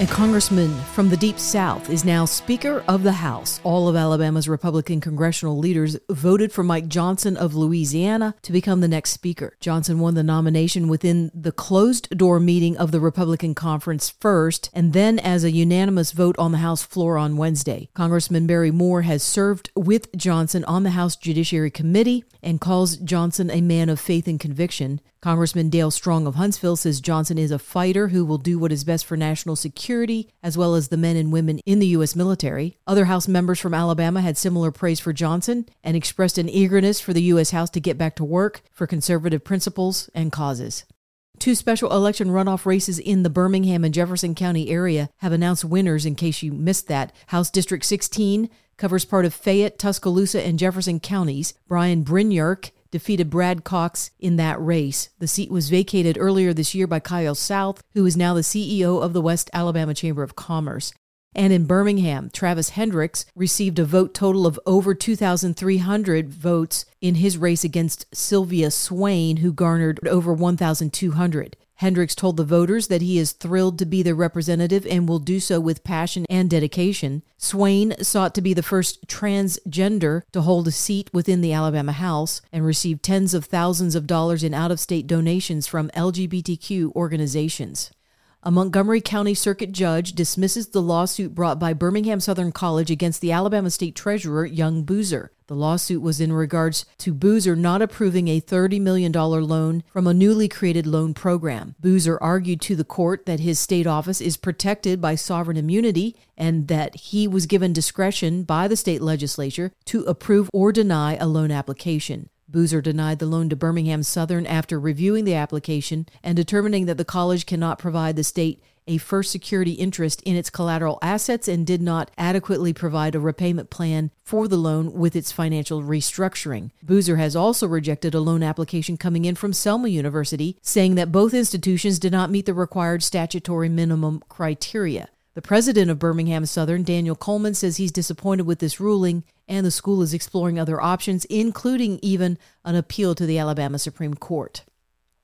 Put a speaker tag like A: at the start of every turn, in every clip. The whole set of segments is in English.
A: A congressman from the Deep South is now Speaker of the House. All of Alabama's Republican congressional leaders voted for Mike Johnson of Louisiana to become the next Speaker. Johnson won the nomination within the closed door meeting of the Republican conference first, and then as a unanimous vote on the House floor on Wednesday. Congressman Barry Moore has served with Johnson on the House Judiciary Committee and calls Johnson a man of faith and conviction. Congressman Dale Strong of Huntsville says Johnson is a fighter who will do what is best for national security as well as the men and women in the U.S. military. Other House members from Alabama had similar praise for Johnson and expressed an eagerness for the U.S. House to get back to work for conservative principles and causes. Two special election runoff races in the Birmingham and Jefferson County area have announced winners in case you missed that. House District 16 covers part of Fayette, Tuscaloosa, and Jefferson counties. Brian Brinyark defeated Brad Cox in that race. The seat was vacated earlier this year by Kyle South, who is now the CEO of the West Alabama Chamber of Commerce. And in Birmingham, Travis Hendrix received a vote total of over 2,300 votes in his race against Sylvia Swayne, who garnered over 1,200. Hendrix told the voters that he is thrilled to be their representative and will do so with passion and dedication. Swayne sought to be the first transgender to hold a seat within the Alabama House and received tens of thousands of dollars in out of state donations from LGBTQ organizations. A Montgomery County Circuit judge dismisses the lawsuit brought by Birmingham Southern College against the Alabama State Treasurer, Young Boozer. The lawsuit was in regards to Boozer not approving a $30 million loan from a newly created loan program. Boozer argued to the court that his state office is protected by sovereign immunity and that he was given discretion by the state legislature to approve or deny a loan application. Boozer denied the loan to Birmingham Southern after reviewing the application and determining that the college cannot provide the state a first security interest in its collateral assets and did not adequately provide a repayment plan for the loan with its financial restructuring. Boozer has also rejected a loan application coming in from Selma University, saying that both institutions did not meet the required statutory minimum criteria. The president of Birmingham Southern, Daniel Coleman, says he's disappointed with this ruling and the school is exploring other options, including even an appeal to the Alabama Supreme Court.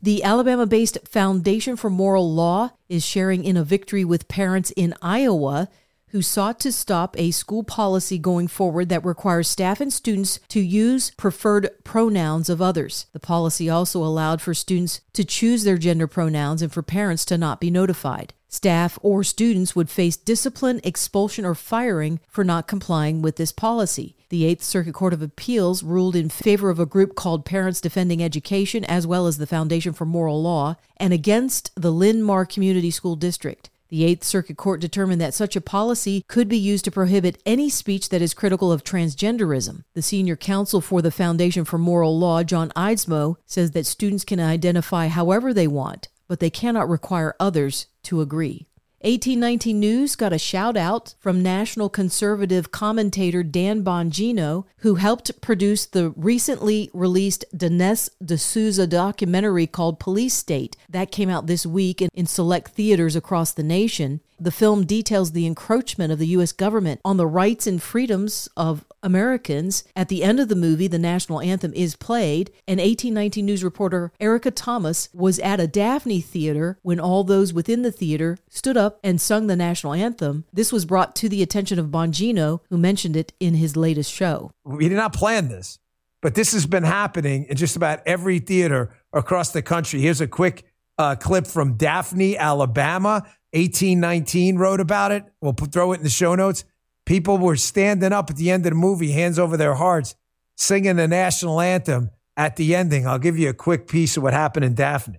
A: The Alabama based Foundation for Moral Law is sharing in a victory with parents in Iowa who sought to stop a school policy going forward that requires staff and students to use preferred pronouns of others. The policy also allowed for students to choose their gender pronouns and for parents to not be notified. Staff or students would face discipline, expulsion, or firing for not complying with this policy. The Eighth Circuit Court of Appeals ruled in favor of a group called Parents Defending Education, as well as the Foundation for Moral Law, and against the Linn-Mar Community School District. The Eighth Circuit Court determined that such a policy could be used to prohibit any speech that is critical of transgenderism. The senior counsel for the Foundation for Moral Law, John Eidsmoe, says that students can identify however they want, but they cannot require others to agree. 1819 News got a shout out from national conservative commentator Dan Bongino, who helped produce the recently released Dinesh D'Souza documentary called Police State. That came out this week in, in select theaters across the nation. The film details the encroachment of the U.S. government on the rights and freedoms of Americans. At the end of the movie, the national anthem is played, and 1819 News reporter Erica Thomas was at a Daphne theater when all those within the theater stood up and sung the national anthem. This was brought to the attention of Bongino, who mentioned it in his latest show.
B: We did not plan this, but this has been happening in just about every theater across the country. Here's a quick uh, clip from Daphne, Alabama. 1819 wrote about it. We'll put, throw it in the show notes. People were standing up at the end of the movie, hands over their hearts, singing the national anthem at the ending. I'll give you a quick piece of what happened in Daphne.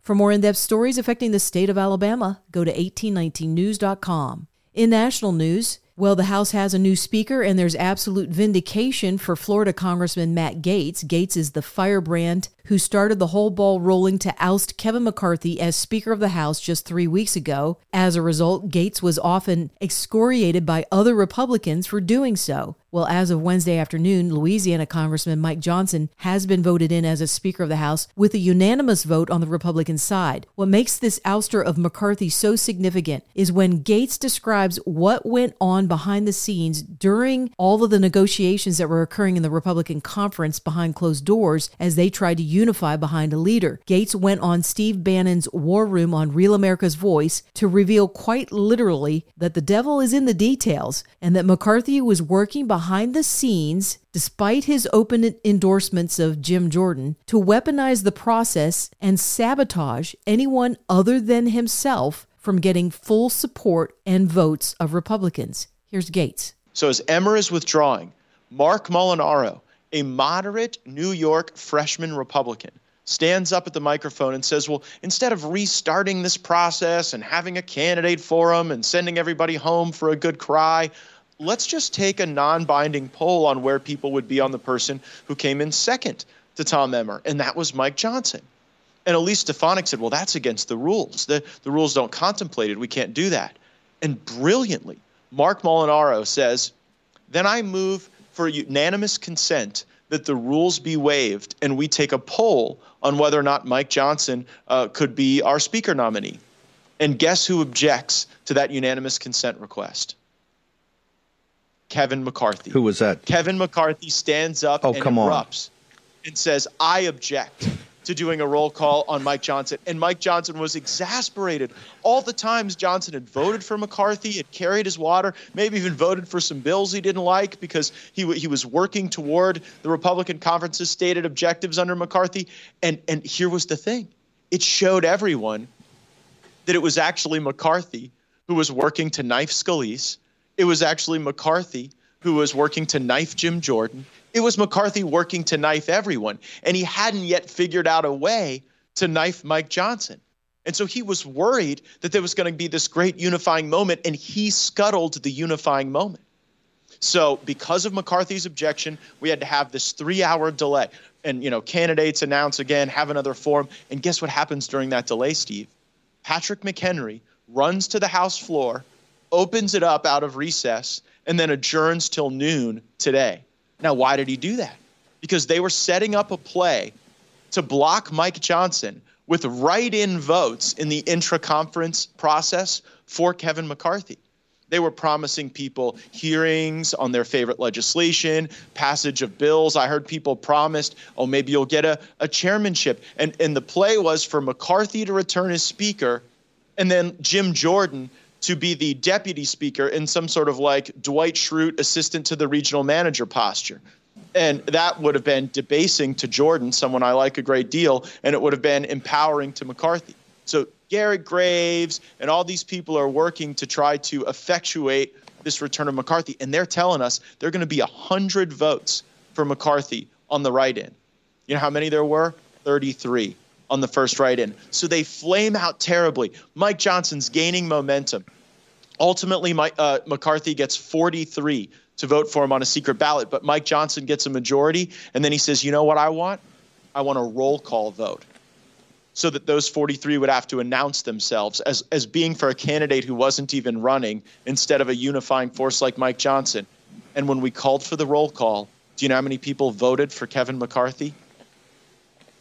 A: For more in depth stories affecting the state of Alabama, go to 1819news.com. In national news, well, the House has a new speaker, and there's absolute vindication for Florida Congressman Matt Gaetz. Gaetz is the firebrand who started the whole ball rolling to oust Kevin McCarthy as Speaker of the House just three weeks ago. As a result, Gaetz was often excoriated by other Republicans for doing so. Well, as of Wednesday afternoon, Louisiana Congressman Mike Johnson has been voted in as a Speaker of the House with a unanimous vote on the Republican side. What makes this ouster of McCarthy so significant is when Gaetz describes what went on behind the scenes during all of the negotiations that were occurring in the Republican conference behind closed doors as they tried to unify behind a leader. Gaetz went on Steve Bannon's War Room on Real America's Voice to reveal quite literally that the devil is in the details and that McCarthy was working behind the scenes, despite his open endorsements of Jim Jordan, to weaponize the process and sabotage anyone other than himself from getting full support and votes of Republicans. Here's Gaetz.
C: So as Emmer is withdrawing, Mark Molinaro, a moderate New York freshman Republican, stands up at the microphone and says, Well, instead of restarting this process and having a candidate forum and sending everybody home for a good cry, let's just take a non binding poll on where people would be on the person who came in second to Tom Emmer. And that was Mike Johnson. And Elise Stefanik said, Well, that's against the rules. The, the rules don't contemplate it. We can't do that. And brilliantly, Mark Molinaro says, Then I move for unanimous consent that the rules be waived and we take a poll on whether or not Mike Johnson uh, could be our speaker nominee. And guess who objects to that unanimous consent request? Kevin McCarthy.
D: Who was that?
C: Kevin McCarthy stands up
D: oh,
C: and
D: come
C: erupts
D: on.
C: and says, I object to doing a roll call on Mike Johnson. And Mike Johnson was exasperated. All the times Johnson had voted for McCarthy, had carried his water, maybe even voted for some bills he didn't like because he, he was working toward the Republican conference's stated objectives under McCarthy. And, and here was the thing it showed everyone that it was actually McCarthy who was working to knife Scalise. It was actually McCarthy who was working to knife Jim Jordan. It was McCarthy working to knife everyone. And he hadn't yet figured out a way to knife Mike Johnson. And so he was worried that there was going to be this great unifying moment, and he scuttled the unifying moment. So, because of McCarthy's objection, we had to have this three hour delay. And, you know, candidates announce again, have another forum. And guess what happens during that delay, Steve? Patrick McHenry runs to the House floor, opens it up out of recess, and then adjourns till noon today. Now, why did he do that? Because they were setting up a play to block Mike Johnson with write in votes in the intra conference process for Kevin McCarthy. They were promising people hearings on their favorite legislation, passage of bills. I heard people promised, oh, maybe you'll get a, a chairmanship. And, and the play was for McCarthy to return as speaker and then Jim Jordan to be the deputy speaker in some sort of like Dwight Schrute assistant to the regional manager posture. And that would have been debasing to Jordan, someone I like a great deal, and it would have been empowering to McCarthy. So Garrett Graves and all these people are working to try to effectuate this return of McCarthy. And they're telling us there are going to be 100 votes for McCarthy on the write in. You know how many there were? 33 on the first write in. So they flame out terribly. Mike Johnson's gaining momentum. Ultimately, Mike, uh, McCarthy gets 43 to vote for him on a secret ballot, but Mike Johnson gets a majority. And then he says, you know what I want? I want a roll call vote so that those 43 would have to announce themselves as, as being for a candidate who wasn't even running instead of a unifying force like Mike Johnson. And when we called for the roll call, do you know how many people voted for Kevin McCarthy?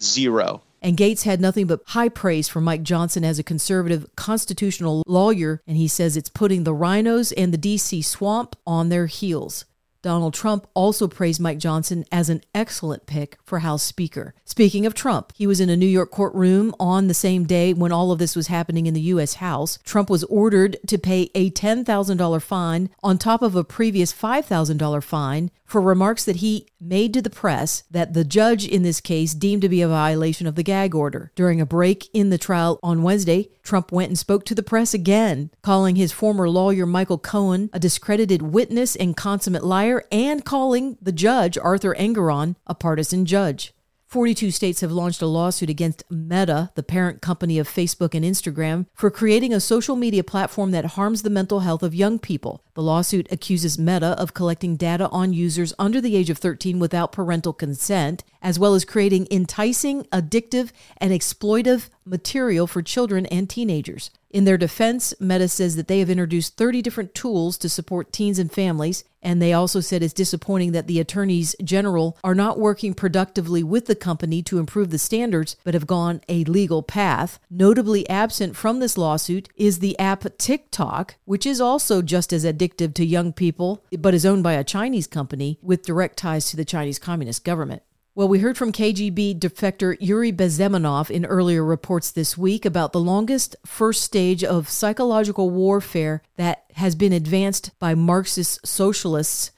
C: Zero.
A: And Gaetz had nothing but high praise for Mike Johnson as a conservative constitutional lawyer, and he says it's putting the RINOs and the D.C. swamp on their heels. Donald Trump also praised Mike Johnson as an excellent pick for House Speaker. Speaking of Trump, he was in a New York courtroom on the same day when all of this was happening in the U.S. House. Trump was ordered to pay a $10,000 fine on top of a previous $5,000 fine for remarks that he made to the press that the judge in this case deemed to be a violation of the gag order. During a break in the trial on Wednesday, Trump went and spoke to the press again, calling his former lawyer Michael Cohen a discredited witness and consummate liar, and calling the judge, Arthur Engoron, a partisan judge. 42 states have launched a lawsuit against Meta, the parent company of Facebook and Instagram, for creating a social media platform that harms the mental health of young people. The lawsuit accuses Meta of collecting data on users under the age of 13 without parental consent, as well as creating enticing, addictive, and exploitive material for children and teenagers. In their defense, Meta says that they have introduced 30 different tools to support teens and families, and they also said it's disappointing that the attorneys general are not working productively with the company to improve the standards, but have gone a legal path. Notably absent from this lawsuit is the app TikTok, which is also just as addictive to young people, but is owned by a Chinese company with direct ties to the Chinese Communist government. Well, we heard from KGB defector Yuri Bezmenov in earlier reports this week about the longest first stage of psychological warfare that has been advanced by Marxist socialists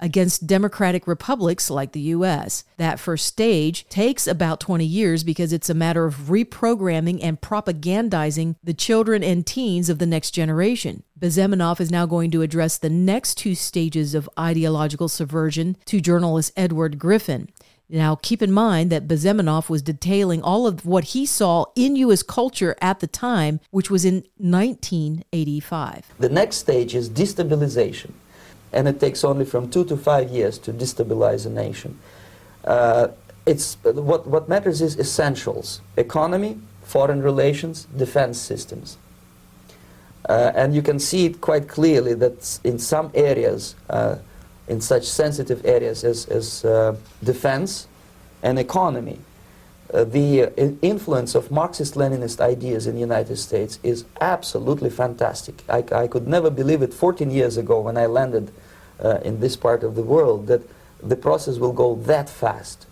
A: against democratic republics like the US. That first stage takes about 20 years because it's a matter of reprogramming and propagandizing the children and teens of the next generation. Bezmenov is now going to address the next two stages of ideological subversion to journalist Edward Griffin. Now, keep in mind that Bezmenov was detailing all of what he saw in U.S. culture at the time, which was in 1985.
D: The next stage is destabilization, and it takes only from two to five years to destabilize a nation. Uh, it's, what, what matters is essentials economy, foreign relations, defense systems. Uh, and you can see it quite clearly that in some areas, uh, in such sensitive areas as, as uh, defense and economy. Uh, the uh, influence of Marxist-Leninist ideas in the United States is absolutely fantastic. I, I, could never believe it 14 years ago when I landed uh, in this part of the world that the process will go that fast.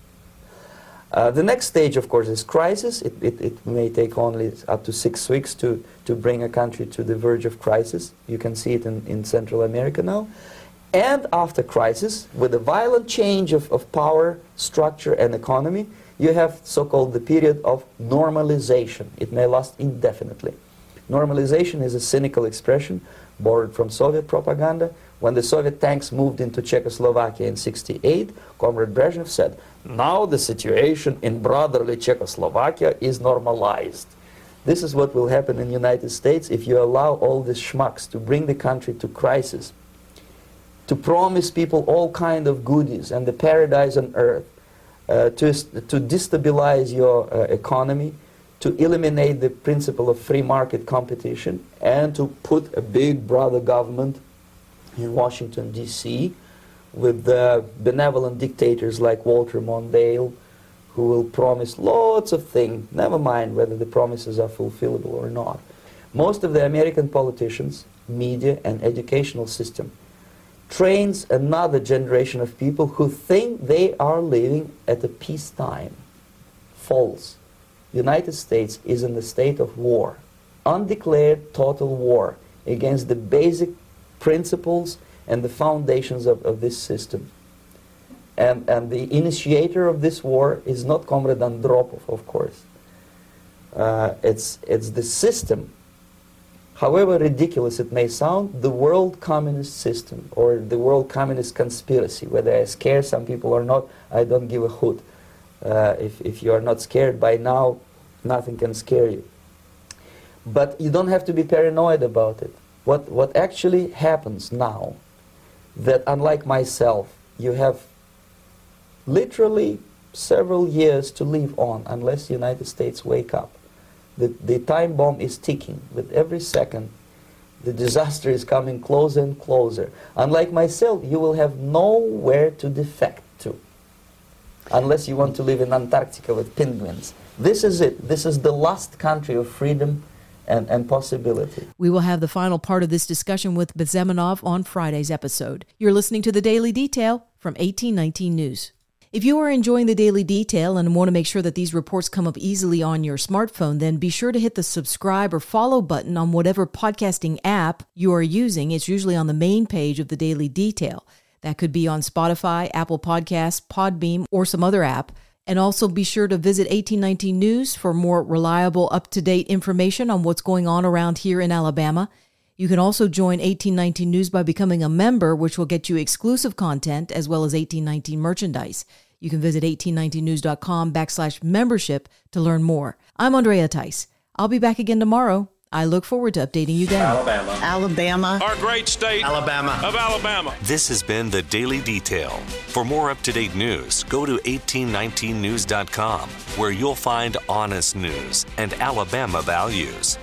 D: Uh, the next stage, of course, is crisis. It, it, it, may take only up to six weeks to, to bring a country to the verge of crisis. You can see it in, in Central America now and after crisis, with a violent change of, of power, structure, and economy, you have so-called the period of normalization. It may last indefinitely. Normalization is a cynical expression borrowed from Soviet propaganda. When the Soviet tanks moved into Czechoslovakia in 68, Comrade Brezhnev said, now the situation in brotherly Czechoslovakia is normalized. This is what will happen in the United States if you allow all these schmucks to bring the country to crisis to promise people all kind of goodies and the paradise on earth, uh, to, to destabilize your uh, economy, to eliminate the principle of free market competition, and to put a big brother government in Washington, D.C., with uh, benevolent dictators like Walter Mondale, who will promise lots of things, never mind whether the promises are fulfillable or not. Most of the American politicians, media, and educational system trains another generation of people who think they are living at a peacetime. False. The United States is in a state of war, undeclared total war against the basic principles and the foundations of, of this system. And, and the initiator of this war is not Comrade Andropov, of course. Uh, it's, it's the system however ridiculous it may sound, the world communist system or the world communist conspiracy, whether I scare some people or not, I don't give a hoot. Uh, if, if you are not scared by now, nothing can scare you. But you don't have to be paranoid about it. What, what actually happens now, that unlike myself, you have literally several years to live on unless the United States wake up. The, the time bomb is ticking. With every second, the disaster is coming closer and closer. Unlike myself, you will have nowhere to defect to, unless you want to live in Antarctica with penguins. This is it. This is the last country of freedom and, and possibility.
A: We will have the final part of this discussion with Bezmenov on Friday's episode. You're listening to the Daily Detail from 1819 News. If you are enjoying the daily detail and want to make sure that these reports come up easily on your smartphone, then be sure to hit the subscribe or follow button on whatever podcasting app you are using. It's usually on the main page of the daily detail. That could be on Spotify, Apple Podcasts, Podbean, or some other app. And also be sure to visit 1819 News for more reliable, up to date information on what's going on around here in Alabama. You can also join 1819 News by becoming a member, which will get you exclusive content as well as 1819 merchandise. You can visit 1819news.com backslash membership to learn more. I'm Andrea Tice. I'll be back again tomorrow. I look forward to updating you then.
E: Alabama.
F: Alabama.
G: Our great state.
E: Alabama.
G: Of Alabama.
H: This has been the Daily Detail. For more up to date news, go to 1819news.com, where you'll find honest news and Alabama values.